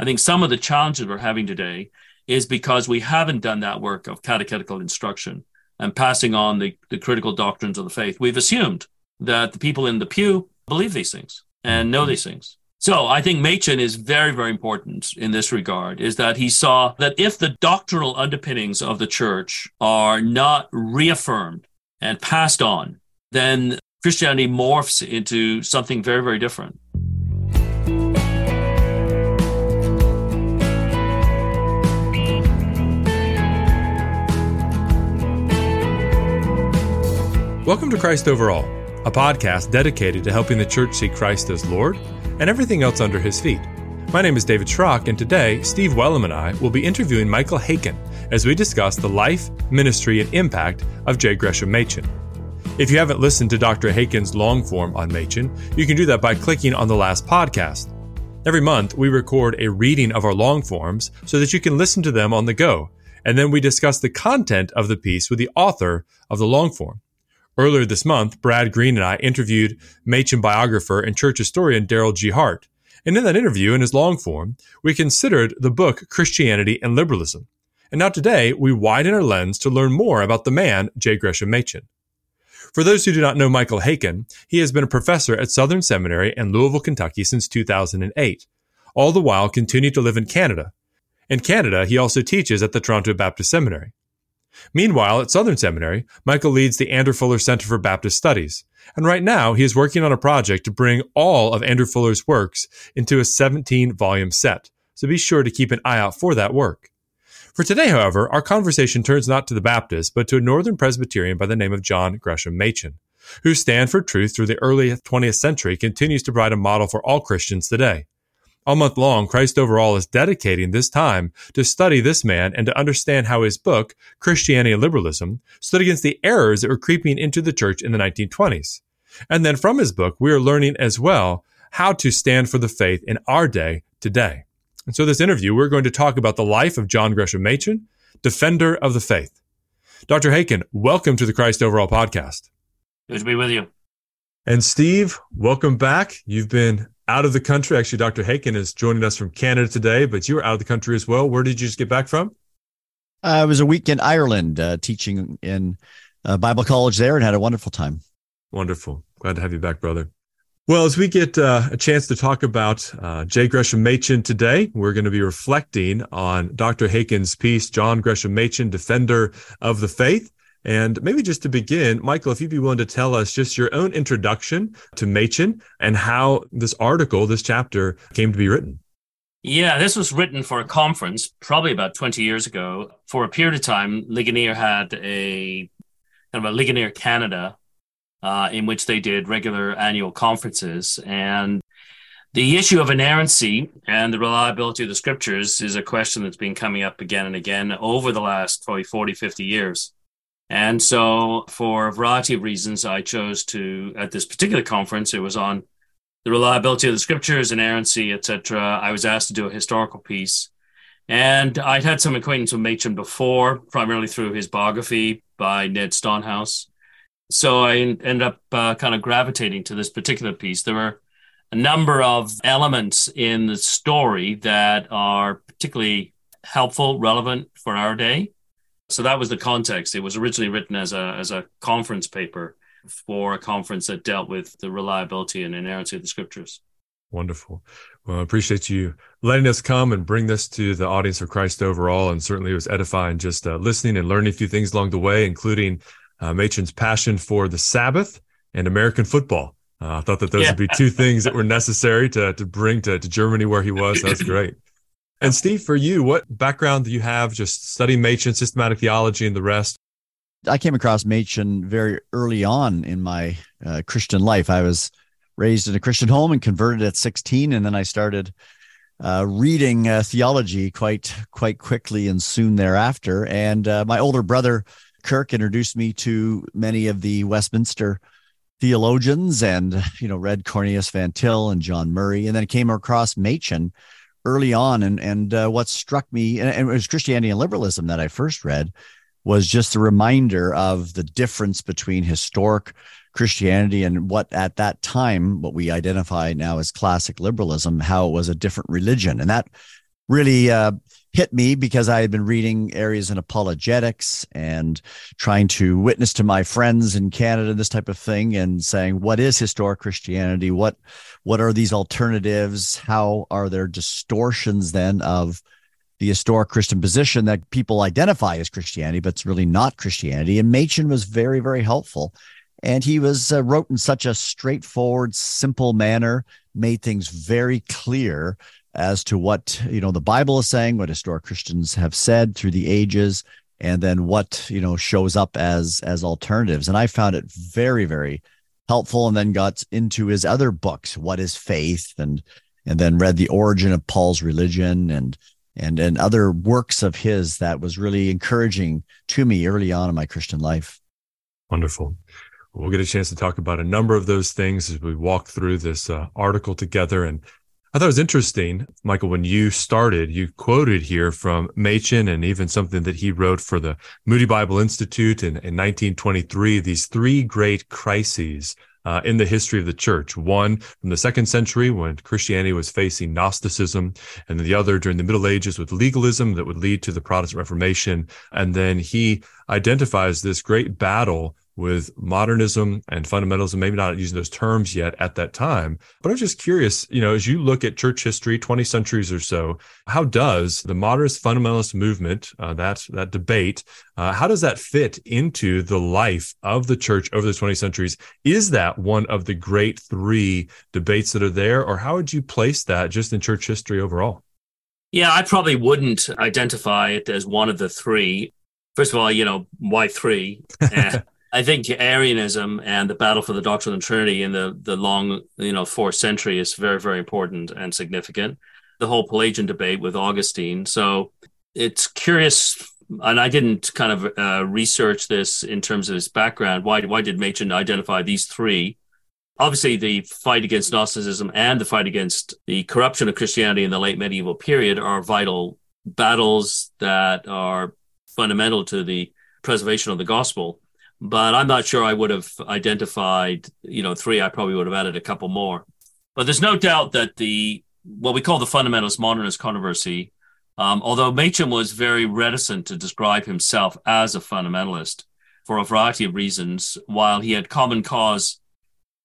I think some of the challenges we're having today is because we haven't done that work of catechetical instruction and passing on the, the critical doctrines of the faith. We've assumed that the people in the pew believe these things and know these things. So I think Machen is very, very important in this regard, is that he saw that if the doctrinal underpinnings of the church are not reaffirmed and passed on, then Christianity morphs into something very, very different. Welcome to Christ Overall, a podcast dedicated to helping the church see Christ as Lord and everything else under his feet. My name is David Schrock, and today, Steve Wellum and I will be interviewing Michael Haykin as we discuss the life, ministry, and impact of J. Gresham Machen. If you haven't listened to Dr. Haykin's long form on Machen, you can do that by clicking on the last podcast. Every month, we record a reading of our long forms so that you can listen to them on the go, and then we discuss the content of the piece with the author of the long form. Earlier this month, Brad Green and I interviewed Machen biographer and church historian Darryl G. Hart. And in that interview, in his long form, we considered the book Christianity and Liberalism. And now today, we widen our lens to learn more about the man, J. Gresham Machen. For those who do not know Michael Haykin, he has been a professor at Southern Seminary in Louisville, Kentucky since 2008, all the while continued to live in Canada. In Canada, he also teaches at the Toronto Baptist Seminary. Meanwhile, at Southern Seminary, Michael leads the Andrew Fuller Center for Baptist Studies. And right now, he is working on a project to bring all of Andrew Fuller's works into a 17 volume set. So be sure to keep an eye out for that work. For today, however, our conversation turns not to the Baptist, but to a Northern Presbyterian by the name of John Gresham Machen, whose stand for truth through the early 20th century continues to provide a model for all Christians today. All month long, Christ Overall is dedicating this time to study this man and to understand how his book, Christianity and Liberalism, stood against the errors that were creeping into the church in the 1920s. And then from his book, we are learning as well how to stand for the faith in our day today. And so this interview, we're going to talk about the life of John Gresham Machen, defender of the faith. Dr. Haykin, welcome to the Christ Overall podcast. Good to be with you. And Steve, welcome back. You've been out of the country. Actually, Dr. Haykin is joining us from Canada today, but you were out of the country as well. Where did you just get back from? I was a week in Ireland uh, teaching in uh, Bible college there and had a wonderful time. Wonderful. Glad to have you back, brother. Well, as we get uh, a chance to talk about uh, J. Gresham Machen today, we're going to be reflecting on Dr. Haykin's piece, John Gresham Machen, Defender of the Faith. And maybe just to begin, Michael, if you'd be willing to tell us just your own introduction to Machen and how this article, this chapter came to be written. Yeah, this was written for a conference probably about 20 years ago. For a period of time, Ligonier had a kind of a Ligonier Canada uh, in which they did regular annual conferences. And the issue of inerrancy and the reliability of the scriptures is a question that's been coming up again and again over the last probably 40, 50 years. And so, for a variety of reasons, I chose to, at this particular conference, it was on the reliability of the scriptures, inerrancy, etc. I was asked to do a historical piece. And I'd had some acquaintance with Machen before, primarily through his biography by Ned Stonehouse. So I ended up uh, kind of gravitating to this particular piece. There were a number of elements in the story that are particularly helpful, relevant for our day. So that was the context. It was originally written as a as a conference paper for a conference that dealt with the reliability and inerrancy of the scriptures. Wonderful. Well, I appreciate you letting us come and bring this to the audience of Christ overall. And certainly it was edifying just uh, listening and learning a few things along the way, including uh, Machen's passion for the Sabbath and American football. Uh, I thought that those yeah. would be two things that were necessary to, to bring to, to Germany where he was. That's great. And Steve, for you, what background do you have just studying Machen, systematic theology, and the rest? I came across Machen very early on in my uh, Christian life. I was raised in a Christian home and converted at 16, and then I started uh, reading uh, theology quite quite quickly and soon thereafter. And uh, my older brother Kirk introduced me to many of the Westminster theologians, and you know read Cornelius Van Til and John Murray, and then came across Machen early on. And and uh, what struck me, and, and it was Christianity and liberalism that I first read, was just a reminder of the difference between historic Christianity and what at that time, what we identify now as classic liberalism, how it was a different religion. And that really uh, hit me because I had been reading areas in apologetics and trying to witness to my friends in Canada, this type of thing, and saying, what is historic Christianity? What what are these alternatives? How are there distortions then of the historic Christian position that people identify as Christianity, but it's really not Christianity? And Machen was very, very helpful. And he was uh, wrote in such a straightforward, simple manner, made things very clear as to what you know the Bible is saying, what historic Christians have said through the ages, and then what you know shows up as as alternatives. And I found it very very helpful. And then got into his other books, What is Faith, and and then read the origin of Paul's religion and and and other works of his that was really encouraging to me early on in my Christian life. Wonderful. We'll get a chance to talk about a number of those things as we walk through this uh, article together. And I thought it was interesting, Michael, when you started, you quoted here from Machen and even something that he wrote for the Moody Bible Institute in, in 1923, these three great crises uh, in the history of the church. One from the second century when Christianity was facing Gnosticism, and the other during the Middle Ages with legalism that would lead to the Protestant Reformation. And then he identifies this great battle with modernism and fundamentalism, maybe not using those terms yet at that time. But I'm just curious, you know, as you look at church history, 20 centuries or so, how does the modernist fundamentalist movement, uh, that, that debate, uh, how does that fit into the life of the church over the 20 centuries? Is that one of the great three debates that are there, or how would you place that just in church history overall? Yeah, I probably wouldn't identify it as one of the three. First of all, you know, why three? I think Arianism and the battle for the doctrine of the Trinity in the, the long, you know, fourth century is very, very important and significant. The whole Pelagian debate with Augustine. So it's curious, and I didn't kind of uh, research this in terms of his background. Why, why did Machen identify these three? Obviously, the fight against Gnosticism and the fight against the corruption of Christianity in the late medieval period are vital battles that are fundamental to the preservation of the gospel but I'm not sure I would have identified, you know, three. I probably would have added a couple more. But there's no doubt that the what we call the fundamentalist modernist controversy, um, although Machen was very reticent to describe himself as a fundamentalist for a variety of reasons, while he had common cause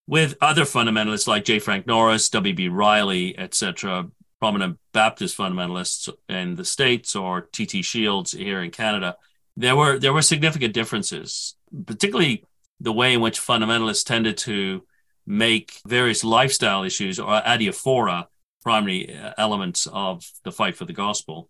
with other fundamentalists like J. Frank Norris, W.B. Riley, etc., prominent Baptist fundamentalists in the States, or T.T. Shields here in Canada, there were there were significant differences particularly the way in which fundamentalists tended to make various lifestyle issues or adiaphora primary uh, elements of the fight for the gospel.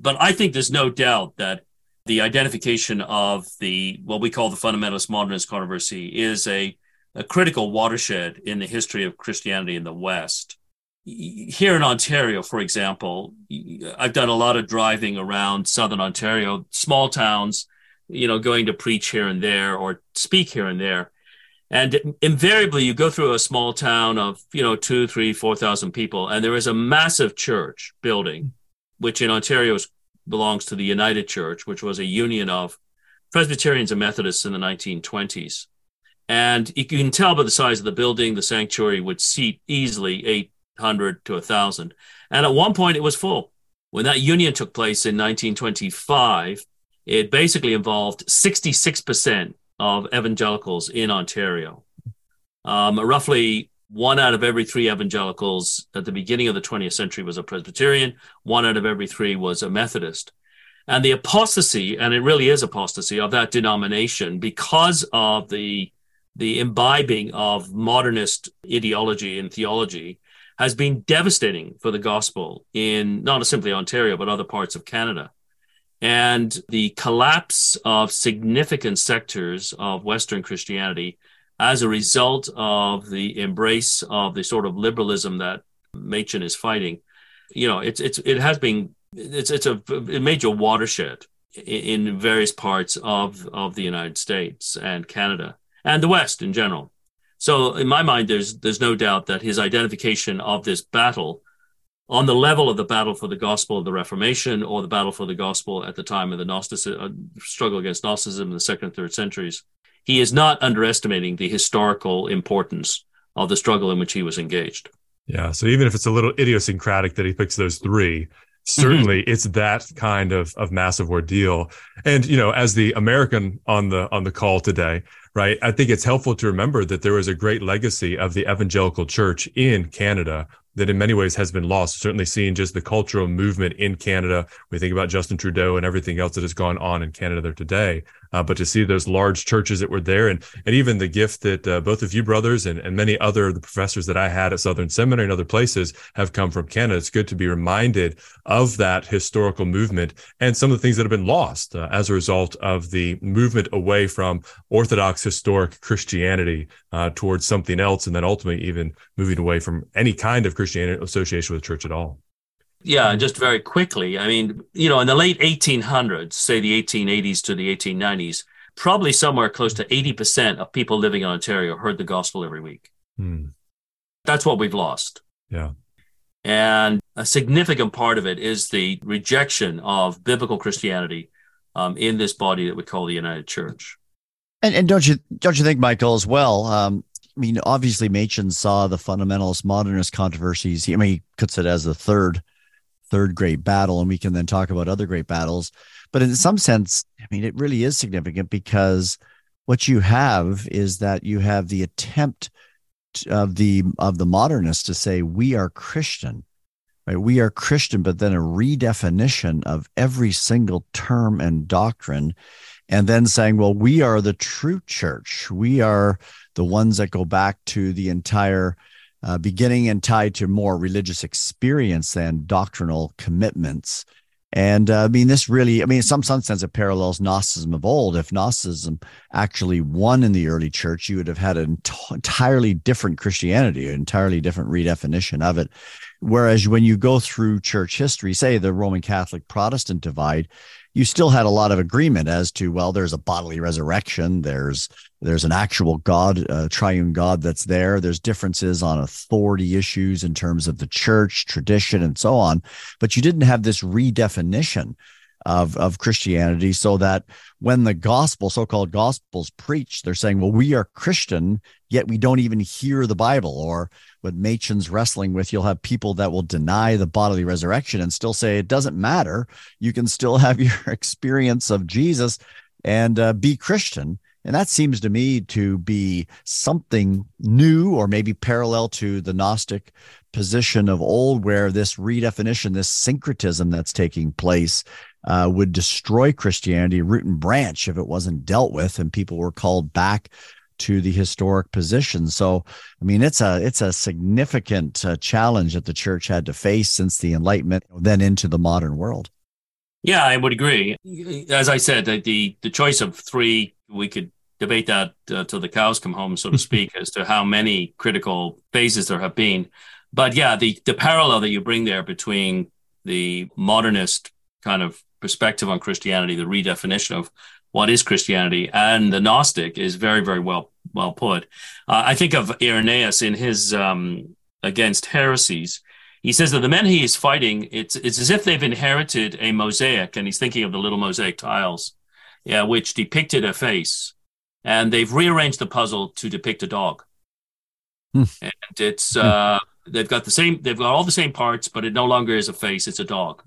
But I think there's no doubt that the identification of the what we call the fundamentalist modernist controversy is a, a critical watershed in the history of Christianity in the West. Here in Ontario, for example, I've done a lot of driving around southern Ontario, small towns you know, going to preach here and there or speak here and there. And invariably, you go through a small town of, you know, two, three, 4,000 people, and there is a massive church building, which in Ontario belongs to the United Church, which was a union of Presbyterians and Methodists in the 1920s. And you can tell by the size of the building, the sanctuary would seat easily 800 to 1,000. And at one point, it was full. When that union took place in 1925, it basically involved 66% of evangelicals in Ontario. Um, roughly one out of every three evangelicals at the beginning of the 20th century was a Presbyterian, one out of every three was a Methodist. And the apostasy, and it really is apostasy of that denomination because of the, the imbibing of modernist ideology and theology, has been devastating for the gospel in not simply Ontario, but other parts of Canada. And the collapse of significant sectors of Western Christianity as a result of the embrace of the sort of liberalism that Machen is fighting, you know, it's it's it has been it's it's a, a major watershed in various parts of of the United States and Canada and the West in general. So in my mind, there's there's no doubt that his identification of this battle on the level of the battle for the gospel of the Reformation or the battle for the gospel at the time of the Gnostic uh, struggle against Gnosticism in the second and third centuries, he is not underestimating the historical importance of the struggle in which he was engaged. Yeah. So even if it's a little idiosyncratic that he picks those three, certainly mm-hmm. it's that kind of of massive ordeal and you know as the american on the on the call today right i think it's helpful to remember that there was a great legacy of the evangelical church in canada that in many ways has been lost. Certainly seeing just the cultural movement in Canada. We think about Justin Trudeau and everything else that has gone on in Canada there today. Uh, but to see those large churches that were there and, and even the gift that uh, both of you brothers and, and many other the professors that I had at Southern Seminary and other places have come from Canada. It's good to be reminded of that historical movement and some of the things that have been lost uh, as a result of the movement away from Orthodox historic Christianity uh, towards something else. And then ultimately even moving away from any kind of Christianity association with the church at all. Yeah, just very quickly. I mean, you know, in the late 1800s, say the 1880s to the 1890s, probably somewhere close to 80% of people living in Ontario heard the gospel every week. Hmm. That's what we've lost. Yeah. And a significant part of it is the rejection of biblical Christianity um, in this body that we call the United Church. And, and don't you don't you think, Michael, as well? Um, I mean, obviously, Machen saw the fundamentalist modernist controversies. I mean, he puts it as the third, third great battle, and we can then talk about other great battles. But in some sense, I mean, it really is significant because what you have is that you have the attempt of the of the modernists to say we are Christian, right? We are Christian, but then a redefinition of every single term and doctrine, and then saying, well, we are the true church. We are the ones that go back to the entire uh, beginning and tied to more religious experience than doctrinal commitments. And uh, I mean, this really, I mean, in some, sense, it parallels Gnosticism of old. If Gnosticism actually won in the early church, you would have had an entirely different Christianity, an entirely different redefinition of it. Whereas when you go through church history, say the Roman Catholic Protestant divide, you still had a lot of agreement as to well there's a bodily resurrection there's there's an actual god uh, triune god that's there. There's differences on authority issues in terms of the church tradition and so on. But you didn't have this redefinition of of Christianity so that when the gospel so-called gospels preach they're saying well we are Christian yet we don't even hear the Bible or what Machen's wrestling with, you'll have people that will deny the bodily resurrection and still say it doesn't matter. You can still have your experience of Jesus and uh, be Christian. And that seems to me to be something new or maybe parallel to the Gnostic position of old, where this redefinition, this syncretism that's taking place, uh, would destroy Christianity root and branch if it wasn't dealt with and people were called back to the historic position. So, I mean, it's a it's a significant uh, challenge that the church had to face since the Enlightenment, then into the modern world. Yeah, I would agree. As I said, the the choice of three, we could debate that uh, till the cows come home, so to speak, as to how many critical phases there have been. But yeah, the the parallel that you bring there between the modernist kind of perspective on Christianity, the redefinition of what is Christianity, and the Gnostic is very, very well well put. Uh, I think of Irenaeus in his um, against heresies. He says that the men he is fighting, it's it's as if they've inherited a mosaic, and he's thinking of the little mosaic tiles, yeah, which depicted a face, and they've rearranged the puzzle to depict a dog. Hmm. And it's uh, they've got the same, they've got all the same parts, but it no longer is a face; it's a dog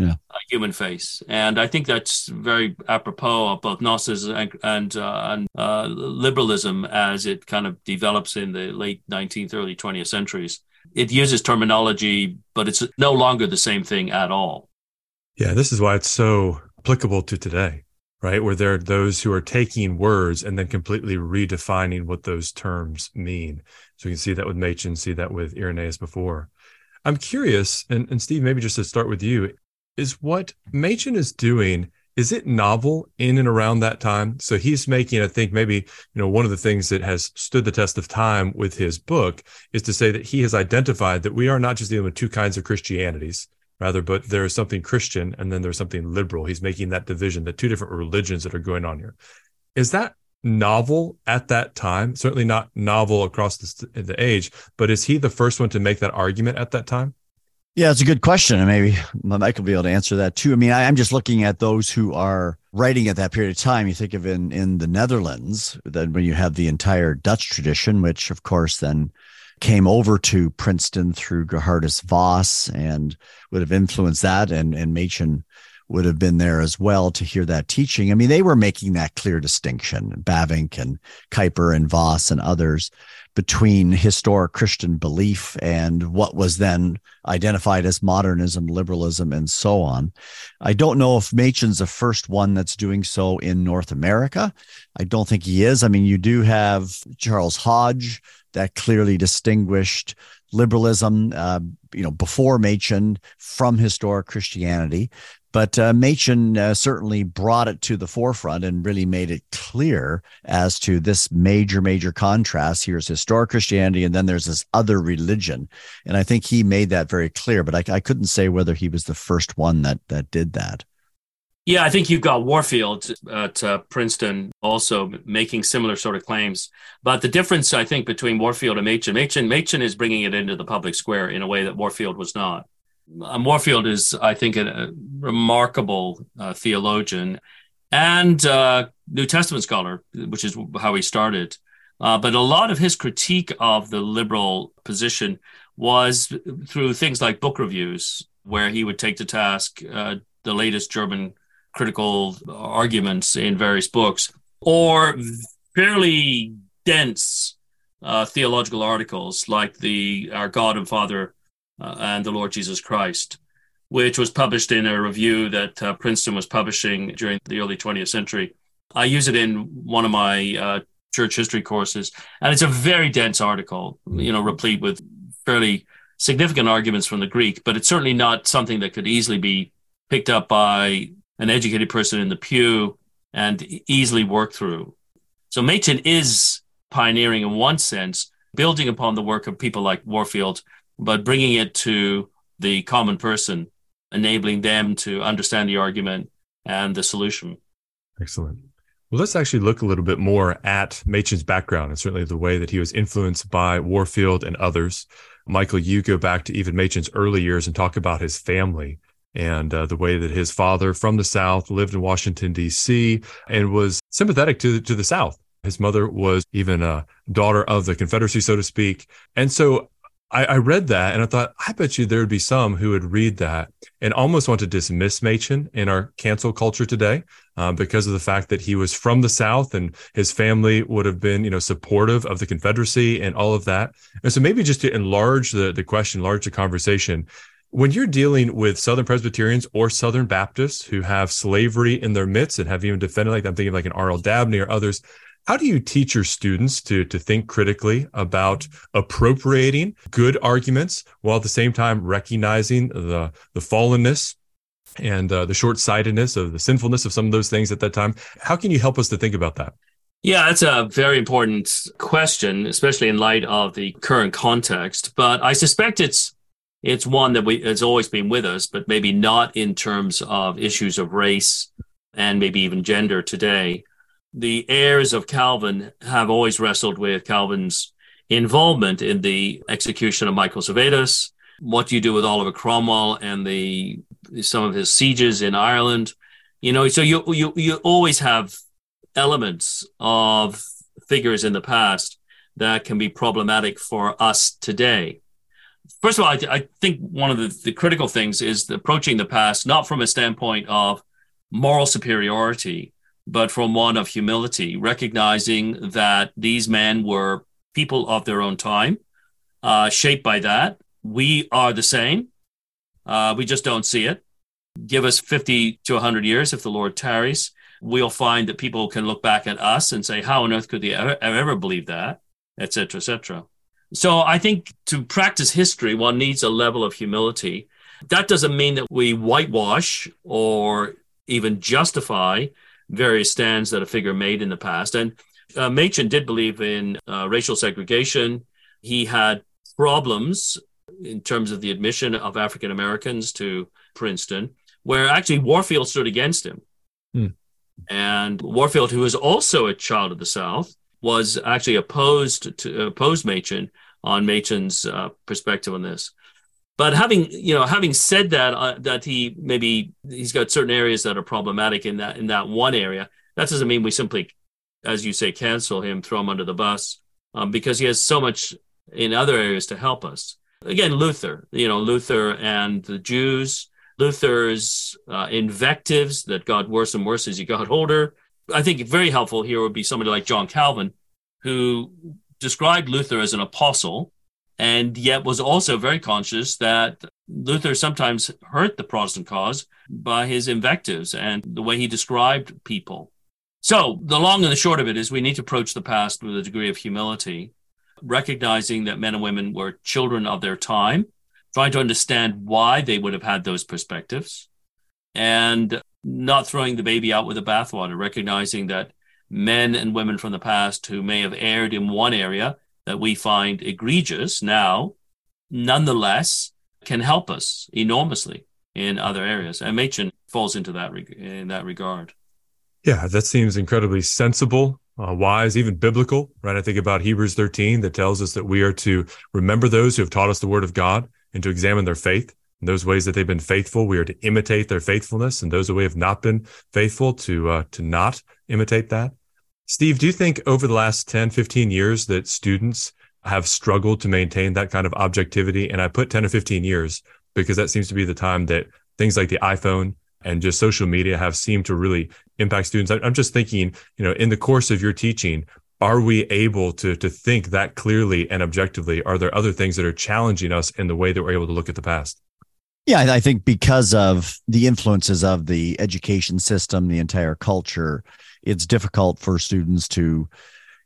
yeah. a human face. And I think that's very apropos of both Gnosticism and, and, uh, and uh, liberalism as it kind of develops in the late 19th, early 20th centuries. It uses terminology, but it's no longer the same thing at all. Yeah, this is why it's so applicable to today, right? Where there are those who are taking words and then completely redefining what those terms mean. So you can see that with Machen, see that with Irenaeus before. I'm curious, and, and Steve, maybe just to start with you, is what Machen is doing is it novel in and around that time? So he's making i think maybe you know one of the things that has stood the test of time with his book is to say that he has identified that we are not just dealing with two kinds of christianities rather but there is something christian and then there's something liberal. He's making that division the two different religions that are going on here. Is that novel at that time? Certainly not novel across the, the age but is he the first one to make that argument at that time yeah, it's a good question. And maybe Mike will be able to answer that too. I mean, I, am just looking at those who are writing at that period of time. You think of in, in the Netherlands, then when you have the entire Dutch tradition, which of course then came over to Princeton through Geerhardus Vos and would have influenced that. And, and Machen would have been there as well to hear that teaching. I mean, they were making that clear distinction, Bavinck and Kuyper and Voss and others between historic Christian belief and what was then identified as modernism, liberalism, and so on. I don't know if Machen's the first one that's doing so in North America. I don't think he is. I mean, you do have Charles Hodge that clearly distinguished liberalism, uh, you know, before Machen from historic Christianity. But uh, Machen uh, certainly brought it to the forefront and really made it clear as to this major, major contrast. Here's historic Christianity, and then there's this other religion. And I think he made that very clear. But I, I couldn't say whether he was the first one that that did that. Yeah, I think you've got Warfield at uh, Princeton also making similar sort of claims. But the difference, I think, between Warfield and Machen, Machen, Machen is bringing it into the public square in a way that Warfield was not. Warfield is, I think, a, a remarkable uh, theologian and uh, New Testament scholar, which is how he started. Uh, but a lot of his critique of the liberal position was through things like book reviews, where he would take to task uh, the latest German critical arguments in various books, or fairly dense uh, theological articles like the Our God and Father uh, and the Lord Jesus Christ, which was published in a review that uh, Princeton was publishing during the early 20th century. I use it in one of my uh, church history courses, and it's a very dense article, you know, replete with fairly significant arguments from the Greek, but it's certainly not something that could easily be picked up by an educated person in the pew and easily worked through. So Machen is pioneering in one sense, building upon the work of people like Warfield but bringing it to the common person, enabling them to understand the argument and the solution. Excellent. Well, let's actually look a little bit more at Machen's background and certainly the way that he was influenced by Warfield and others. Michael, you go back to even Machen's early years and talk about his family and uh, the way that his father from the South lived in Washington, D.C., and was sympathetic to, to the South. His mother was even a daughter of the Confederacy, so to speak. And so I, I, read that and I thought, I bet you there would be some who would read that and almost want to dismiss Machen in our cancel culture today uh, because of the fact that he was from the South and his family would have been, you know, supportive of the Confederacy and all of that. And so maybe just to enlarge the, the question, enlarge the conversation, when you're dealing with Southern Presbyterians or Southern Baptists who have slavery in their midst and have even defended, like I'm thinking like an R.L. Dabney or others, how do you teach your students to, to think critically about appropriating good arguments while at the same time recognizing the, the fallenness and uh, the short sightedness of the sinfulness of some of those things at that time? How can you help us to think about that? Yeah, that's a very important question, especially in light of the current context. But I suspect it's it's one that we has always been with us, but maybe not in terms of issues of race and maybe even gender today the heirs of Calvin have always wrestled with Calvin's involvement in the execution of Michael Servetus. What do you do with Oliver Cromwell and the some of his sieges in Ireland? You know, so you you you always have elements of figures in the past that can be problematic for us today. First of all, I, I think one of the, the critical things is approaching the past not from a standpoint of moral superiority, but from one of humility, recognizing that these men were people of their own time, uh, shaped by that. We are the same. Uh, we just don't see it. Give us 50 to 100 years if the Lord tarries. We'll find that people can look back at us and say, How on earth could they ever, ever believe that? Et cetera, et Etc. So I think to practice history, one needs a level of humility. That doesn't mean that we whitewash or even justify various stands that a figure made in the past. And uh, Machen did believe in uh, racial segregation. He had problems in terms of the admission of African Americans to Princeton, where actually Warfield stood against him. Hmm. And Warfield, who was also a child of the South, was actually opposed to opposed Machen on Machen's uh, perspective on this. But having you know having said that uh, that he maybe he's got certain areas that are problematic in that in that one area, that doesn't mean we simply, as you say, cancel him, throw him under the bus, um, because he has so much in other areas to help us. Again, Luther, you know, Luther and the Jews, Luther's uh, invectives that got worse and worse as he got older. I think very helpful here would be somebody like John Calvin, who described Luther as an apostle and yet was also very conscious that Luther sometimes hurt the Protestant cause by his invectives and the way he described people. So, the long and the short of it is we need to approach the past with a degree of humility, recognizing that men and women were children of their time, trying to understand why they would have had those perspectives, and not throwing the baby out with the bathwater, recognizing that men and women from the past who may have erred in one area that we find egregious now, nonetheless, can help us enormously in other areas. And Machen falls into that in that regard. Yeah, that seems incredibly sensible, uh, wise, even biblical, right? I think about Hebrews 13 that tells us that we are to remember those who have taught us the word of God and to examine their faith. In those ways that they've been faithful, we are to imitate their faithfulness, and those who have not been faithful to uh, to not imitate that. Steve, do you think over the last 10, 15 years that students have struggled to maintain that kind of objectivity? And I put 10 or 15 years because that seems to be the time that things like the iPhone and just social media have seemed to really impact students. I'm just thinking, you know, in the course of your teaching, are we able to to think that clearly and objectively? Are there other things that are challenging us in the way that we're able to look at the past? Yeah, I think because of the influences of the education system, the entire culture, it's difficult for students to,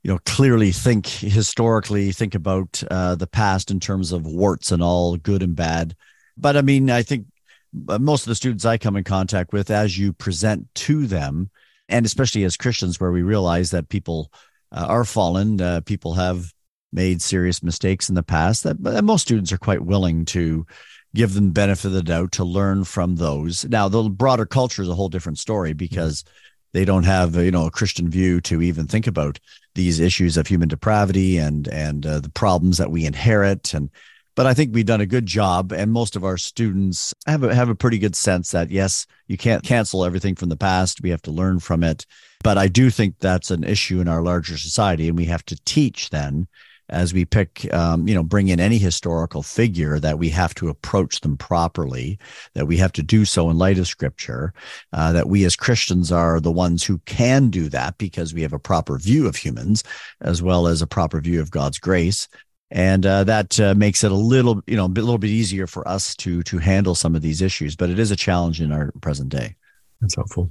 you know, clearly think historically, think about uh, the past in terms of warts and all, good and bad. But I mean, I think most of the students I come in contact with, as you present to them, and especially as Christians, where we realize that people uh, are fallen, uh, people have made serious mistakes in the past, that, that most students are quite willing to give them benefit of the doubt to learn from those. Now, the broader culture is a whole different story because they don't have you know a Christian view to even think about these issues of human depravity and and uh, the problems that we inherit and but I think we've done a good job, and most of our students have a, have a pretty good sense that yes, you can't cancel everything from the past. We have to learn from it. But I do think that's an issue in our larger society, and we have to teach then as we pick, um, you know, bring in any historical figure that we have to approach them properly, that we have to do so in light of scripture, uh, that we as Christians are the ones who can do that because we have a proper view of humans as well as a proper view of God's grace. And uh, that uh, makes it a little you know a little bit easier for us to to handle some of these issues but it is a challenge in our present day. That's helpful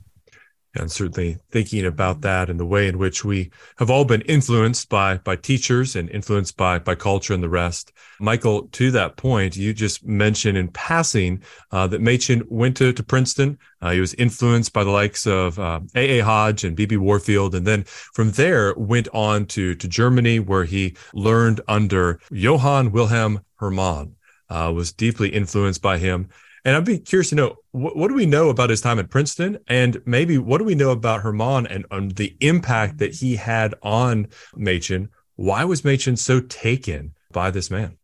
and certainly thinking about that and the way in which we have all been influenced by by teachers and influenced by by culture and the rest. Michael, to that point, you just mentioned in passing uh, that Machen went to, to Princeton. Uh, he was influenced by the likes of uh, A. A. Hodge and B. B. Warfield, and then from there went on to to Germany, where he learned under Johann Wilhelm Hermann. Uh, was deeply influenced by him and I'd be curious to know what, what, do we know about his time at Princeton, and maybe what do we know about Herman and um, the impact that he had on Machen? Why was Machen so taken by this man?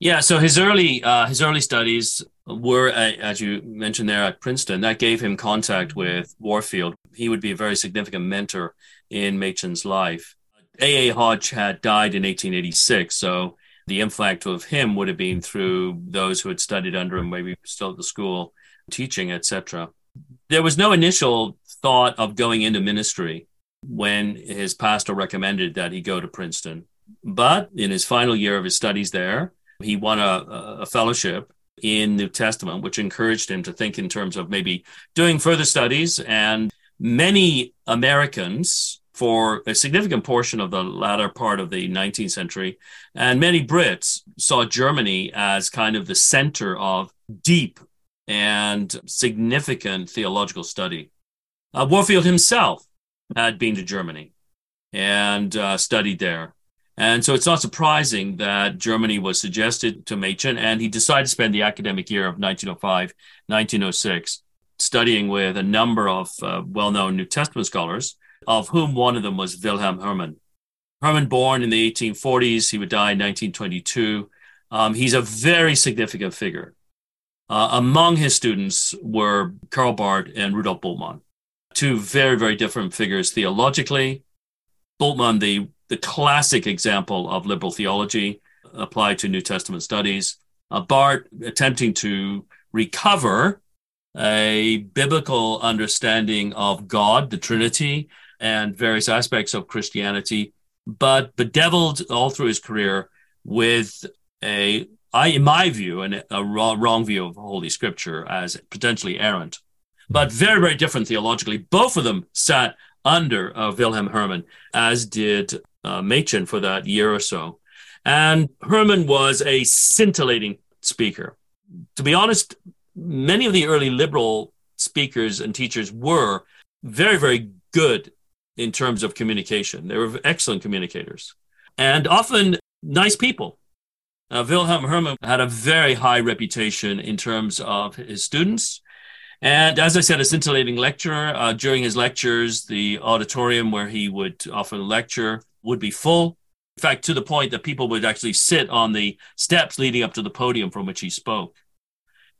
Yeah, so his early uh, his early studies were, uh, as you mentioned there, at Princeton. That gave him contact with Warfield. He would be a very significant mentor in Machen's life. A. A. Hodge had died in 1886, so the impact of him would have been through those who had studied under him, maybe still at the school, teaching, etc. There was no initial thought of going into ministry when his pastor recommended that he go to Princeton. But in his final year of his studies there, he won a, a fellowship in New Testament, which encouraged him to think in terms of maybe doing further studies. And many Americans for a significant portion of the latter part of the 19th century. And many Brits saw Germany as kind of the center of deep and significant theological study. Uh, Warfield himself had been to Germany and uh, studied there. And so it's not surprising that Germany was suggested to Machen, and he decided to spend the academic year of 1905, 1906 studying with a number of uh, well known New Testament scholars of whom one of them was Wilhelm Hermann. Hermann, born in the 1840s, he would die in 1922. Um, he's a very significant figure. Uh, among his students were Karl Barth and Rudolf Bultmann, two very, very different figures theologically. Bultmann, the, the classic example of liberal theology, applied to New Testament studies. Uh, Barth attempting to recover a biblical understanding of God, the Trinity, and various aspects of Christianity, but bedeviled all through his career with a, I, in my view, an, a wrong view of Holy Scripture as potentially errant, but very, very different theologically. Both of them sat under uh, Wilhelm Hermann, as did uh, Machen for that year or so. And Hermann was a scintillating speaker. To be honest, many of the early liberal speakers and teachers were very, very good in terms of communication. They were excellent communicators and often nice people. Uh, Wilhelm Hermann had a very high reputation in terms of his students. And as I said, a scintillating lecturer. Uh, during his lectures, the auditorium where he would often lecture would be full. In fact, to the point that people would actually sit on the steps leading up to the podium from which he spoke.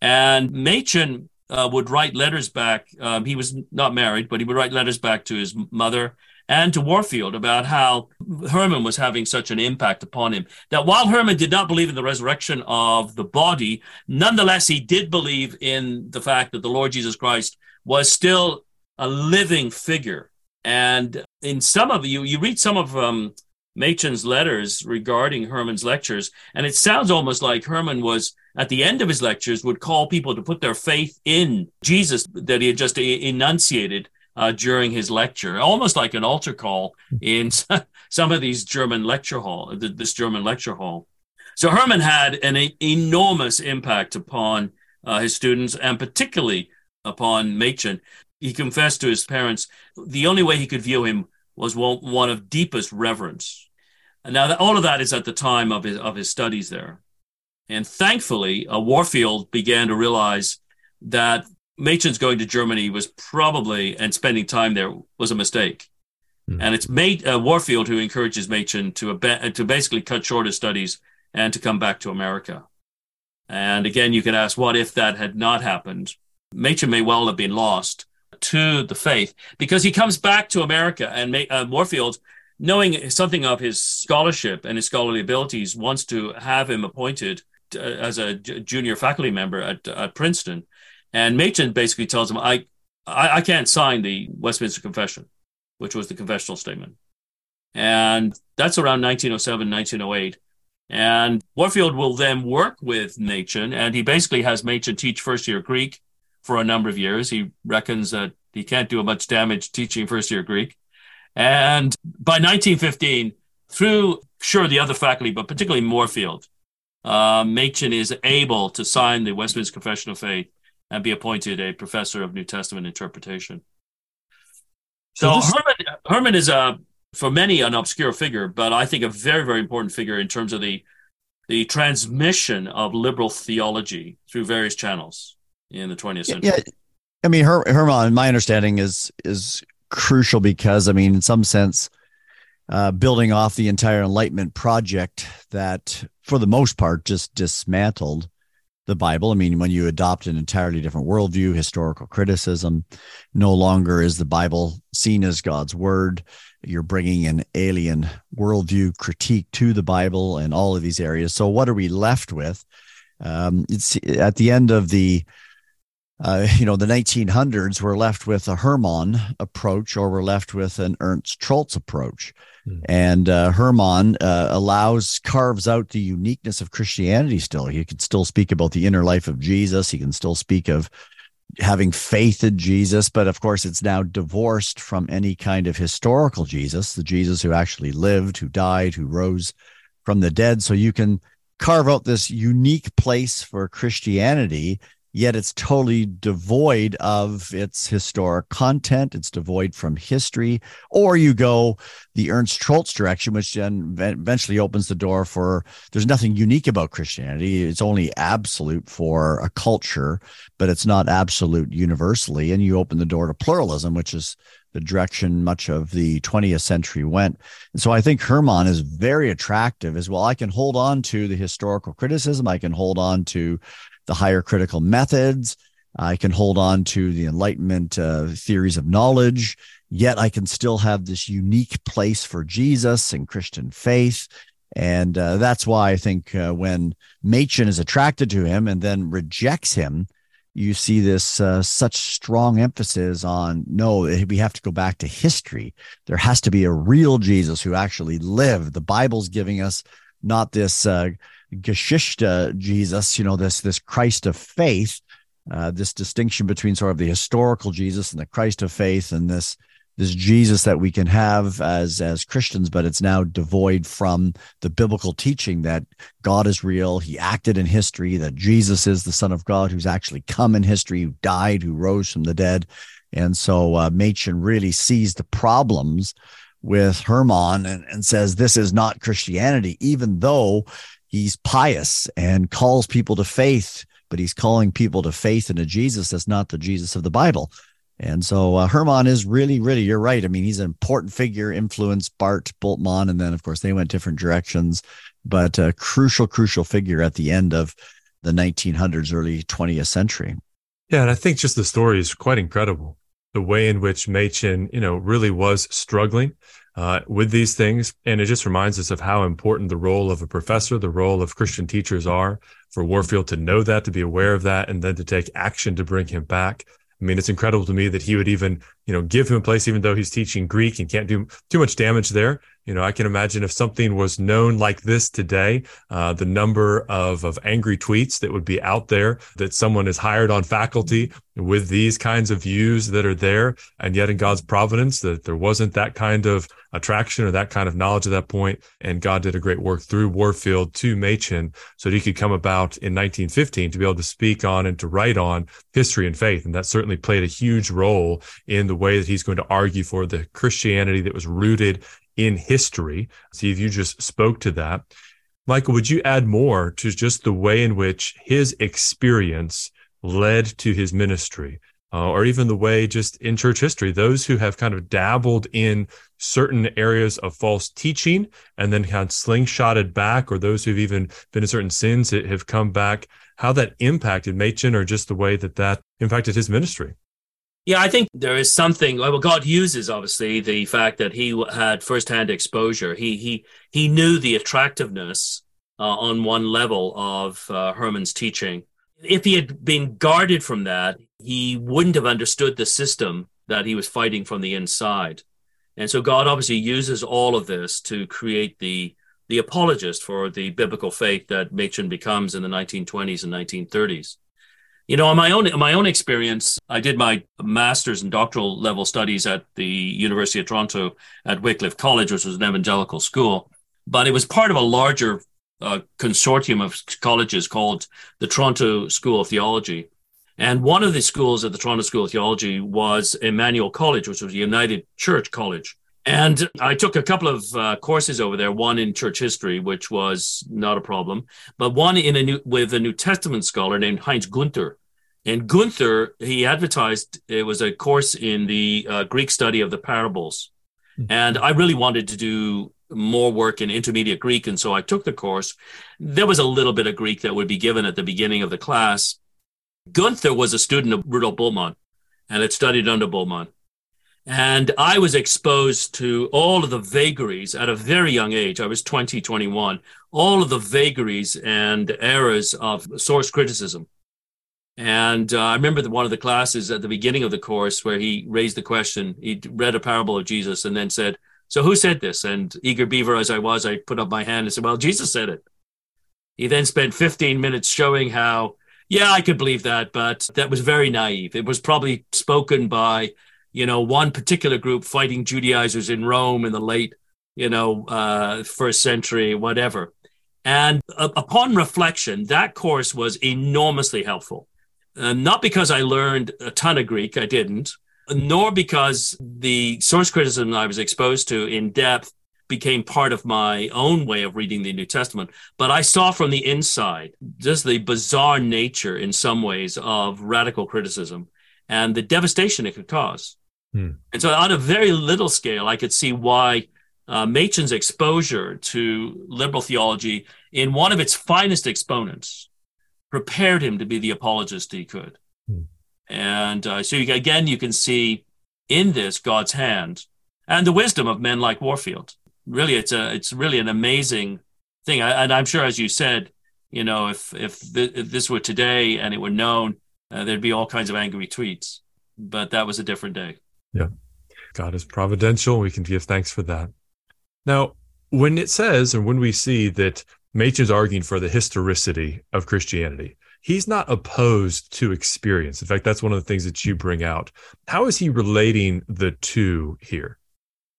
And Machen uh, would write letters back. Um, he was not married, but he would write letters back to his mother and to Warfield about how Herman was having such an impact upon him. That while Herman did not believe in the resurrection of the body, nonetheless, he did believe in the fact that the Lord Jesus Christ was still a living figure. And in some of you, you read some of um, Machen's letters regarding Herman's lectures, and it sounds almost like Herman was at the end of his lectures would call people to put their faith in Jesus that he had just enunciated uh, during his lecture, almost like an altar call in some of these German lecture hall, this German lecture hall. So Herman had an enormous impact upon uh, his students and particularly upon Machen. He confessed to his parents the only way he could view him was one, one of deepest reverence. And now, all of that is at the time of his of his studies there. And thankfully, uh, Warfield began to realize that Machen's going to Germany was probably, and spending time there was a mistake. Mm-hmm. And it's made, uh, Warfield who encourages Machen to, ab- to basically cut short his studies and to come back to America. And again, you can ask, what if that had not happened? Machen may well have been lost to the faith because he comes back to America and uh, Warfield, knowing something of his scholarship and his scholarly abilities, wants to have him appointed uh, as a junior faculty member at, at Princeton. And Machen basically tells him, I, I, I can't sign the Westminster Confession, which was the confessional statement. And that's around 1907, 1908. And Warfield will then work with Machen, and he basically has Machen teach first year Greek for a number of years. He reckons that he can't do much damage teaching first year Greek. And by 1915, through sure the other faculty, but particularly Warfield, uh, Machen is able to sign the Westminster Confession of Faith and be appointed a professor of New Testament interpretation. So, so this- Hermann, Hermann is a, for many, an obscure figure, but I think a very, very important figure in terms of the the transmission of liberal theology through various channels in the 20th century. Yeah, I mean, Her- Hermann, my understanding is is crucial because, I mean, in some sense, uh, building off the entire Enlightenment project that, for the most part, just dismantled the Bible. I mean, when you adopt an entirely different worldview, historical criticism, no longer is the Bible seen as God's word. You're bringing an alien worldview critique to the Bible and all of these areas. So, what are we left with? Um, it's at the end of the uh, you know, the 1900s, we're left with a Hermann approach or we're left with an Ernst Troeltsch approach. Mm. And uh, Hermann uh, allows, carves out the uniqueness of Christianity still. He can still speak about the inner life of Jesus. He can still speak of having faith in Jesus, but of course, it's now divorced from any kind of historical Jesus, the Jesus who actually lived, who died, who rose from the dead. So you can carve out this unique place for Christianity yet it's totally devoid of its historic content. It's devoid from history. Or you go the Ernst Troeltsch direction, which then eventually opens the door for there's nothing unique about Christianity. It's only absolute for a culture, but it's not absolute universally. And you open the door to pluralism, which is the direction much of the 20th century went. And so I think Hermann is very attractive as well. I can hold on to the historical criticism. I can hold on to the higher critical methods. I can hold on to the Enlightenment uh, theories of knowledge, yet I can still have this unique place for Jesus and Christian faith. And uh, that's why I think uh, when Machen is attracted to him and then rejects him, you see this uh, such strong emphasis on no, we have to go back to history. There has to be a real Jesus who actually lived. The Bible's giving us not this uh, Geschichte Jesus, you know, this this Christ of faith, uh, this distinction between sort of the historical Jesus and the Christ of faith, and this this Jesus that we can have as as Christians, but it's now devoid from the biblical teaching that God is real. He acted in history. That Jesus is the Son of God who's actually come in history, who died, who rose from the dead. And so uh, Machen really sees the problems with Hermann and, and says this is not Christianity, even though he's pious and calls people to faith, but he's calling people to faith in a Jesus that's not the Jesus of the Bible. And so uh, Hermann is really, really, you're right. I mean, he's an important figure, influenced Barth Bultmann. And then, of course, they went different directions, but a crucial, crucial figure at the end of the 1900s, early 20th century. Yeah. And I think just the story is quite incredible. The way in which Machen, you know, really was struggling uh, with these things. And it just reminds us of how important the role of a professor, the role of Christian teachers are for Warfield to know that, to be aware of that, and then to take action to bring him back. I mean, it's incredible to me that he would even, you know, give him a place, even though he's teaching Greek and can't do too much damage there. You know, I can imagine if something was known like this today, uh, the number of, of angry tweets that would be out there that someone is hired on faculty with these kinds of views that are there. And yet in God's providence, that there wasn't that kind of attraction or that kind of knowledge at that point. And God did a great work through Warfield to Machen so that he could come about in 1915 to be able to speak on and to write on history and faith. And that certainly played a huge role in the way that he's going to argue for the Christianity that was rooted in history. Steve, you just spoke to that. Michael, would you add more to just the way in which his experience led to his ministry? Uh, or even the way just in church history, those who have kind of dabbled in certain areas of false teaching and then kind of slingshotted back, or those who've even been in certain sins that have come back, how that impacted Machen or just the way that that impacted his ministry. Yeah, I think there is something. Well, God uses obviously the fact that he had firsthand exposure. He he he knew the attractiveness uh, on one level of uh, Hermann's teaching. If he had been guarded from that, he wouldn't have understood the system that he was fighting from the inside. And so God obviously uses all of this to create the the apologist for the biblical faith that Machen becomes in the 1920s and 1930s. You know, in my own my own experience, I did my master's and doctoral level studies at the University of Toronto at Wycliffe College, which was an evangelical school, but it was part of a larger uh, consortium of colleges called the Toronto School of Theology. And one of the schools at the Toronto School of Theology was Emmanuel College, which was a United Church College. And I took a couple of uh, courses over there, one in church history, which was not a problem, but one in a new, with a New Testament scholar named Heinz Guenther. And Guenther, he advertised it was a course in the uh, Greek study of the parables. Mm-hmm. And I really wanted to do more work in intermediate Greek. And so I took the course. There was a little bit of Greek that would be given at the beginning of the class. Guenther was a student of Rudolf Bultmann and had studied under Bultmann. And I was exposed to all of the vagaries at a very young age. I was 20, 21, all of the vagaries and errors of source criticism. And uh, I remember the, one of the classes at the beginning of the course where he raised the question. He read a parable of Jesus and then said, So who said this? And eager beaver as I was, I put up my hand and said, Well, Jesus said it. He then spent 15 minutes showing how, yeah, I could believe that, but that was very naive. It was probably spoken by you know, one particular group fighting Judaizers in Rome in the late, you know, uh, first century, whatever. And uh, upon reflection, that course was enormously helpful. Uh, not because I learned a ton of Greek, I didn't, nor because the source criticism I was exposed to in depth became part of my own way of reading the New Testament. But I saw from the inside just the bizarre nature, in some ways, of radical criticism and the devastation it could cause. Hmm. And so, on a very little scale, I could see why uh, Machen's exposure to liberal theology in one of its finest exponents prepared him to be the apologist he could. Hmm. And uh, so, you, again, you can see in this God's hand and the wisdom of men like Warfield. Really, it's a it's really an amazing thing. I, and I'm sure, as you said, you know, if if, th- if this were today and it were known, uh, there'd be all kinds of angry tweets. But that was a different day. Yeah, God is providential. We can give thanks for that. Now, when it says, and when we see that Machen's arguing for the historicity of Christianity, he's not opposed to experience. In fact, that's one of the things that you bring out. How is he relating the two here?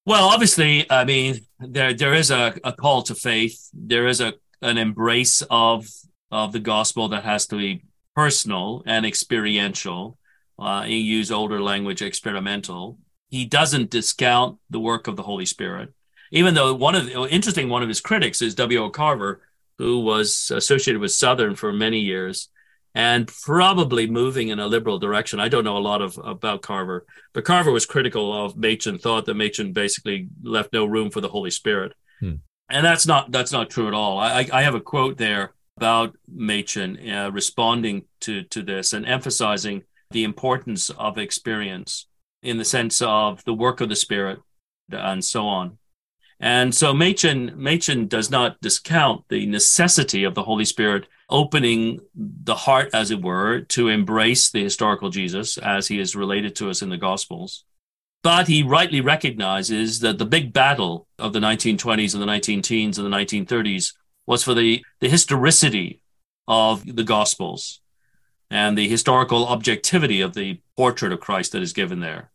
Well, obviously, I mean, there there is a, a call to faith. There is a an embrace of of the gospel that has to be personal and experiential. Uh, he used older language, experimental. He doesn't discount the work of the Holy Spirit, even though one of the interesting one of his critics is W. O. Carver, who was associated with Southern for many years and probably moving in a liberal direction. I don't know a lot of about Carver, but Carver was critical of Machen, thought that Machen basically left no room for the Holy Spirit. Hmm. And that's not that's not true at all. I, I have a quote there about Machen uh, responding to to this and emphasizing the importance of experience in the sense of the work of the Spirit and so on. And so Machen, Machen does not discount the necessity of the Holy Spirit opening the heart, as it were, to embrace the historical Jesus as he is related to us in the Gospels. But he rightly recognizes that the big battle of the 1920s and the 19 teens and the 1930s was for the, the historicity of the Gospels and the historical objectivity of the portrait of Christ that is given there.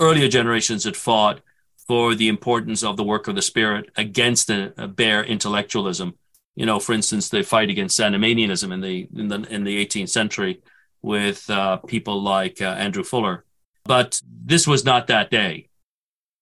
Earlier generations had fought for the importance of the work of the Spirit against a, a bare intellectualism. You know, for instance, the fight against Antinomianism in the in the in the 18th century with uh, people like uh, Andrew Fuller. But this was not that day.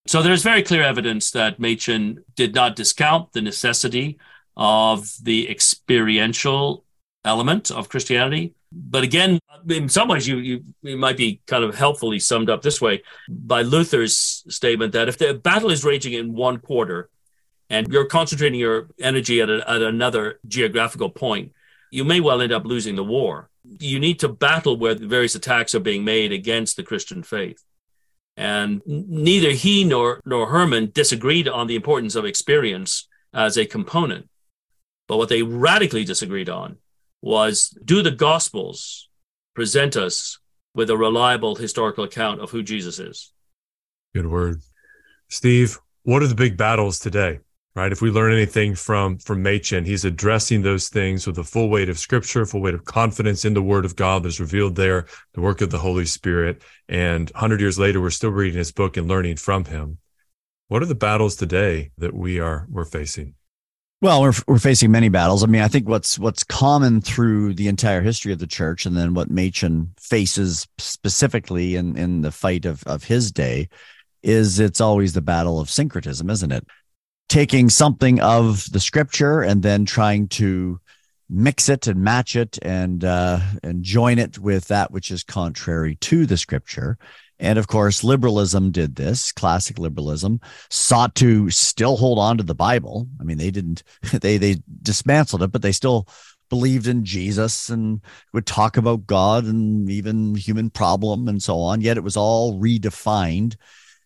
So there's very clear evidence that Machen did not discount the necessity of the experiential element of Christianity, but again, in some ways, you, you it might be kind of helpfully summed up this way by Luther's statement that if the battle is raging in one quarter, and you're concentrating your energy at, a, at another geographical point, you may well end up losing the war. You need to battle where the various attacks are being made against the Christian faith. And neither he nor, nor Herman disagreed on the importance of experience as a component. But what they radically disagreed on was do the Gospels present us with a reliable historical account of who Jesus is? Good word. Steve, what are the big battles today? Right. If we learn anything from from Machen, he's addressing those things with the full weight of scripture, full weight of confidence in the word of God that's revealed there, the work of the Holy Spirit. And hundred years later, we're still reading his book and learning from him. What are the battles today that we are we're facing? Well, we're we're facing many battles. I mean, I think what's what's common through the entire history of the church, and then what Machen faces specifically in in the fight of of his day, is it's always the battle of syncretism, isn't it? Taking something of the scripture and then trying to mix it and match it and uh, and join it with that which is contrary to the scripture and of course, liberalism did this. Classic liberalism sought to still hold on to the Bible. I mean, they didn't, they, they dismantled it, but they still believed in Jesus and would talk about God and even human problem and so on. Yet it was all redefined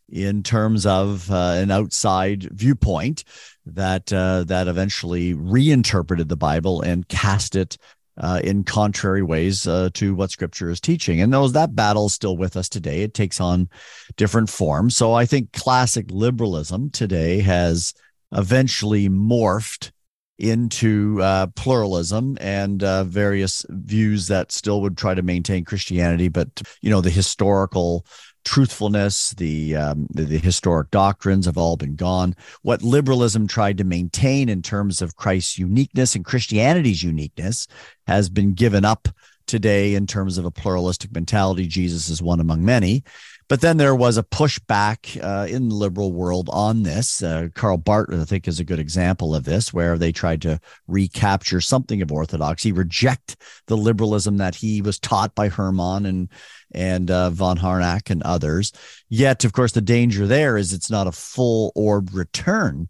in terms of uh, an outside viewpoint that uh, that eventually reinterpreted the Bible and cast it uh, in contrary ways uh, to what scripture is teaching. And those that battle is still with us today. It takes on different forms. So I think classic liberalism today has eventually morphed into uh, pluralism and uh, various views that still would try to maintain Christianity, but you know the historical truthfulness, the, um, the, the historic doctrines have all been gone. What liberalism tried to maintain in terms of Christ's uniqueness and Christianity's uniqueness has been given up today in terms of a pluralistic mentality. Jesus is one among many. But then there was a pushback uh, in the liberal world on this. Uh, Karl Barth, I think, is a good example of this, where they tried to recapture something of orthodoxy, reject the liberalism that he was taught by Hermann and and uh, von Harnack and others. Yet, of course, the danger there is it's not a full orb return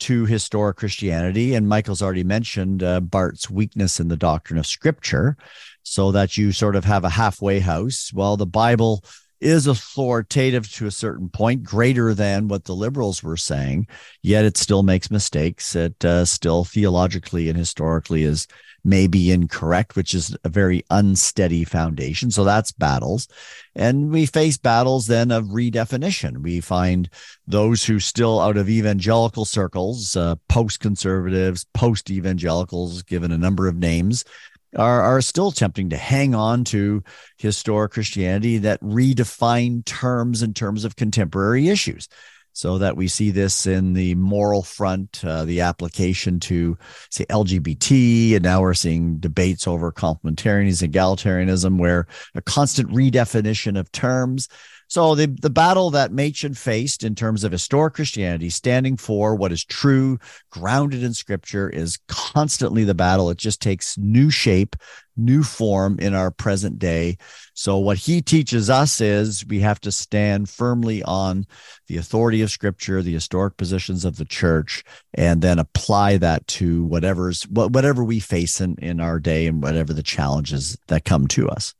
to historic Christianity. And Michael's already mentioned uh, Barth's weakness in the doctrine of Scripture, so that you sort of have a halfway house. Well, the Bible is authoritative to a certain point, greater than what the liberals were saying, yet it still makes mistakes. It uh, still theologically and historically is may be incorrect, which is a very unsteady foundation. So that's battles. And we face battles then of redefinition. We find those who still out of evangelical circles, uh, post conservatives, post evangelicals, given a number of names, are, are still attempting to hang on to historic Christianity that redefine terms in terms of contemporary issues so that we see this in the moral front, uh, the application to, say, LGBT, and now we're seeing debates over complementarianism, egalitarianism, where a constant redefinition of terms. So the, the battle that Machen faced in terms of historic Christianity, standing for what is true, grounded in scripture, is constantly the battle. It just takes new shape, new form in our present day. So what he teaches us is we have to stand firmly on the authority of scripture, the historic positions of the church, and then apply that to whatever's whatever we face in, in our day and whatever the challenges that come to us.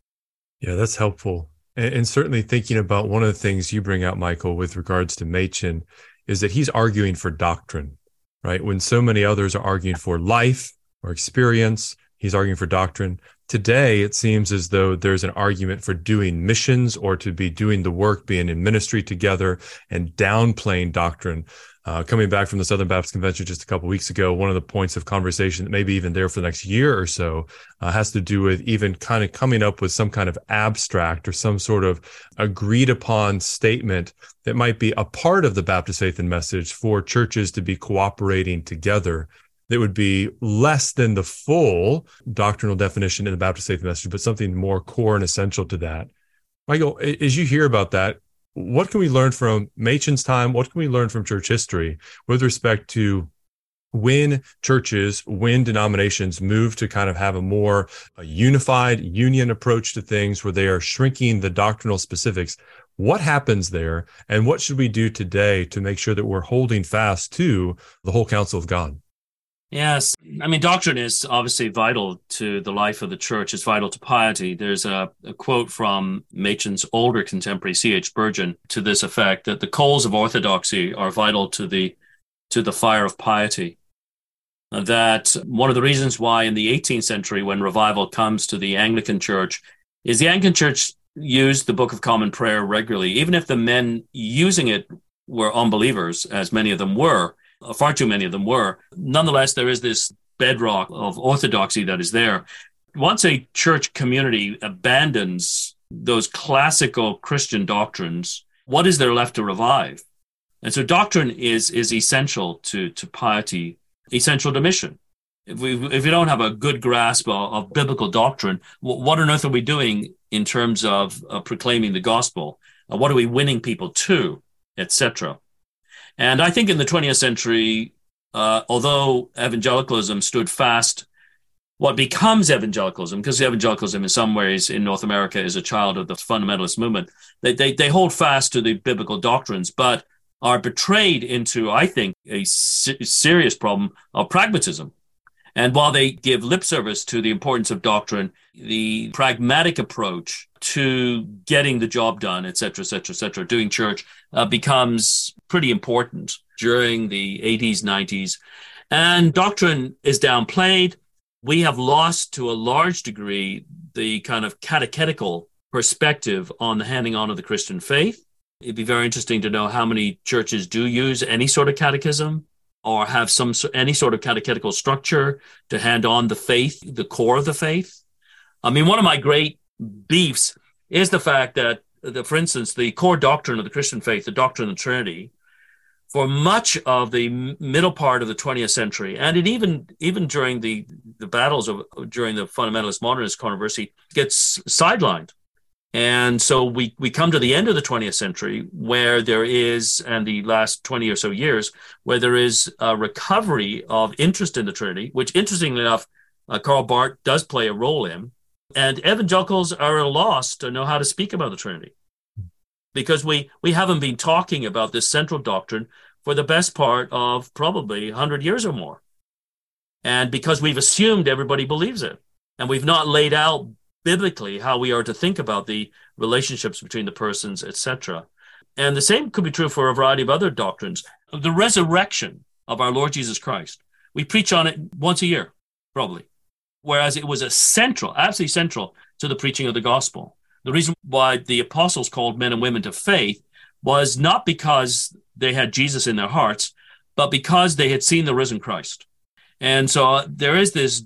Yeah, that's helpful. And, and certainly thinking about one of the things you bring out, Michael, with regards to Machen, is that he's arguing for doctrine, right? When so many others are arguing for life or experience, he's arguing for doctrine. Today, it seems as though there's an argument for doing missions or to be doing the work, being in ministry together and downplaying doctrine. Uh, coming back from the Southern Baptist Convention just a couple weeks ago, one of the points of conversation that maybe even there for the next year or so uh, has to do with even kind of coming up with some kind of abstract or some sort of agreed upon statement that might be a part of the Baptist faith and message for churches to be cooperating together that would be less than the full doctrinal definition in the Baptist faith message, but something more core and essential to that. Michael, as you hear about that, what can we learn from Machen's time? What can we learn from church history with respect to when churches, when denominations move to kind of have a more unified union approach to things where they are shrinking the doctrinal specifics? What happens there? And what should we do today to make sure that we're holding fast to the whole counsel of God? Yes. I mean, doctrine is obviously vital to the life of the church. It's vital to piety. There's a, a quote from Machen's older contemporary, C.H. Spurgeon, to this effect that the coals of orthodoxy are vital to the, to the fire of piety. That one of the reasons why in the 18th century, when revival comes to the Anglican church, is the Anglican church used the Book of Common Prayer regularly, even if the men using it were unbelievers, as many of them were far too many of them were. Nonetheless, there is this bedrock of orthodoxy that is there. Once a church community abandons those classical Christian doctrines, what is there left to revive? And so doctrine is, is essential to, to piety, essential to mission. If we, if we don't have a good grasp of, of biblical doctrine, what on earth are we doing in terms of uh, proclaiming the gospel? Uh, what are we winning people to, etc.? And I think in the 20th century, uh, although evangelicalism stood fast, what becomes evangelicalism, because evangelicalism in some ways in North America is a child of the fundamentalist movement, they, they, they hold fast to the biblical doctrines, but are betrayed into, I think, a se- serious problem of pragmatism. And while they give lip service to the importance of doctrine, the pragmatic approach to getting the job done, et cetera, et cetera, et cetera, doing church uh, becomes pretty important during the 80s, 90s. And doctrine is downplayed. We have lost to a large degree the kind of catechetical perspective on the handing on of the Christian faith. It'd be very interesting to know how many churches do use any sort of catechism or have some any sort of catechetical structure to hand on the faith, the core of the faith. I mean, one of my great beefs is the fact that, that, for instance, the core doctrine of the Christian faith, the doctrine of the Trinity, for much of the middle part of the 20th century, and it even even during the the battles of during the fundamentalist modernist controversy, gets sidelined. And so we, we come to the end of the 20th century where there is, and the last 20 or so years, where there is a recovery of interest in the Trinity, which interestingly enough, uh, Karl Barth does play a role in. And evangelicals are at a loss to know how to speak about the Trinity because we, we haven't been talking about this central doctrine for the best part of probably 100 years or more. And because we've assumed everybody believes it, and we've not laid out biblically how we are to think about the relationships between the persons, etc. And the same could be true for a variety of other doctrines. The resurrection of our Lord Jesus Christ. We preach on it once a year, probably. Whereas it was a central, absolutely central to the preaching of the gospel. The reason why the apostles called men and women to faith was not because they had Jesus in their hearts, but because they had seen the risen Christ. And so uh, there is this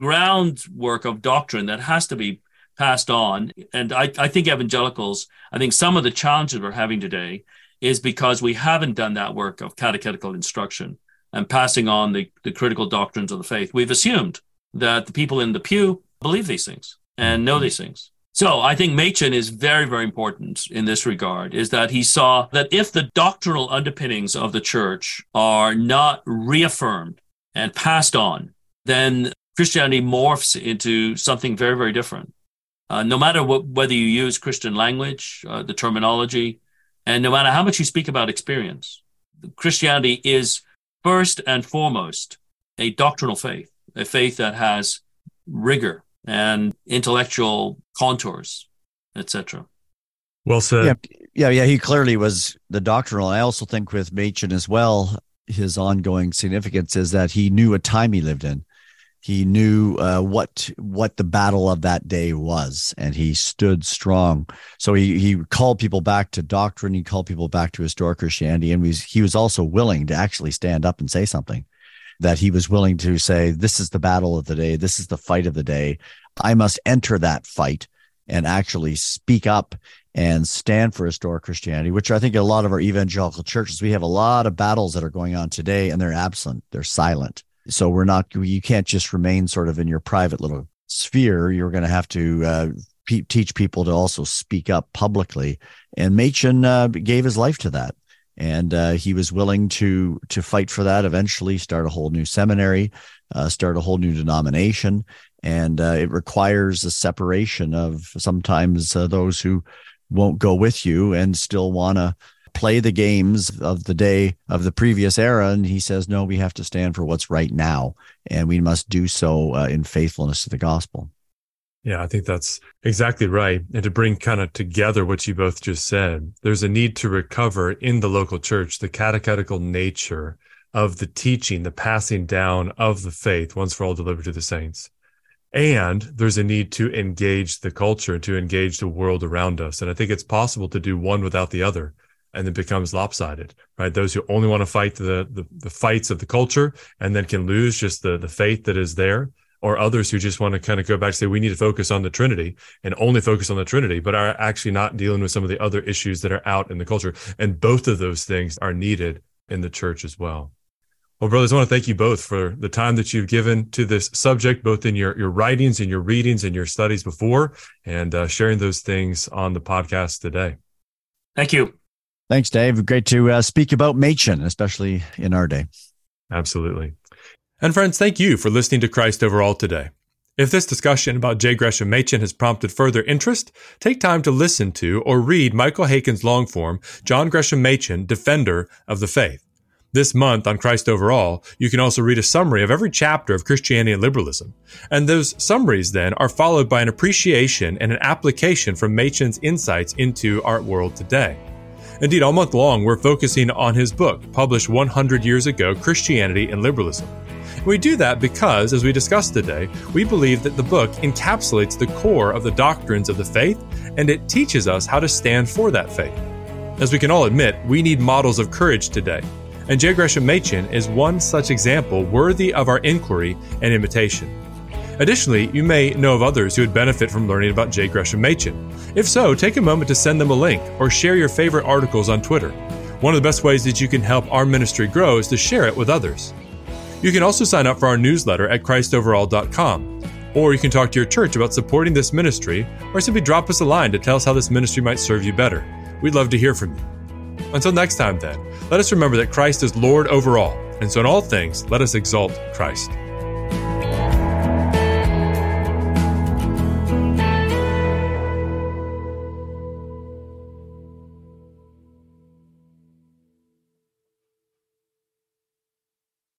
groundwork of doctrine that has to be passed on. And I, I think evangelicals, I think some of the challenges we're having today is because we haven't done that work of catechetical instruction and passing on the, the critical doctrines of the faith. We've assumed that the people in the pew believe these things and know mm-hmm. these things. So I think Machen is very, very important in this regard, is that he saw that if the doctrinal underpinnings of the church are not reaffirmed and passed on, then Christianity morphs into something very, very different. Uh, no matter what, whether you use Christian language, uh, the terminology, and no matter how much you speak about experience, Christianity is first and foremost a doctrinal faith, a faith that has rigor and intellectual contours, etc. Well said. Yeah, yeah, yeah. He clearly was the doctrinal. I also think with Machen as well, his ongoing significance is that he knew a time he lived in. He knew uh, what what the battle of that day was, and he stood strong. So he he called people back to doctrine. He called people back to historic Christianity, and was, he was also willing to actually stand up and say something. That he was willing to say, "This is the battle of the day. This is the fight of the day. I must enter that fight and actually speak up and stand for historic Christianity." Which I think a lot of our evangelical churches, we have a lot of battles that are going on today, and they're absent. They're silent so we're not, you can't just remain sort of in your private little sphere. You're going to have to uh, pe- teach people to also speak up publicly. And Machen uh, gave his life to that. And uh, he was willing to to fight for that. Eventually, start a whole new seminary, uh, start a whole new denomination, and uh, it requires a separation of sometimes uh, those who won't go with you and still want to play the games of the day of the previous era. And he says, no, we have to stand for what's right now. And we must do so uh, in faithfulness to the gospel. Yeah, I think that's exactly right. And to bring kind of together what you both just said, there's a need to recover in the local church the catechetical nature of the teaching, the passing down of the faith once for all delivered to the saints. And there's a need to engage the culture, to engage the world around us. And I think it's possible to do one without the other and it becomes lopsided, right? Those who only want to fight the, the, the fights of the culture and then can lose just the the faith that is there, or others who just want to kind of go back and say we need to focus on the Trinity and only focus on the Trinity, but are actually not dealing with some of the other issues that are out in the culture. And both of those things are needed in the church as well. Well, brothers, I want to thank you both for the time that you've given to this subject, both in your, your writings and your readings and your studies before, and uh, sharing those things on the podcast today. Thank you. Thanks, Dave. Great to uh, speak about Machen, especially in our day. Absolutely. And friends, thank you for listening to Christ Over All today. If this discussion about J. Gresham Machen has prompted further interest, take time to listen to or read Michael Haykin's long form, John Gresham Machen, Defender of the Faith. This month on Christ Over All, you can also read a summary of every chapter of Christianity and Liberalism. And those summaries then are followed by an appreciation and an application from Machen's insights into our world today. Indeed, all month long, we're focusing on his book, published 100 years ago Christianity and Liberalism. We do that because, as we discussed today, we believe that the book encapsulates the core of the doctrines of the faith and it teaches us how to stand for that faith. As we can all admit, we need models of courage today. And J. Gresham Machen is one such example worthy of our inquiry and imitation. Additionally, you may know of others who would benefit from learning about J. Gresham Machen. If so, take a moment to send them a link or share your favorite articles on Twitter. One of the best ways that you can help our ministry grow is to share it with others. You can also sign up for our newsletter at ChristOverall.com. Or you can talk to your church about supporting this ministry, or simply drop us a line to tell us how this ministry might serve you better. We'd love to hear from you. Until next time, then, let us remember that Christ is Lord over all, and so in all things, let us exalt Christ.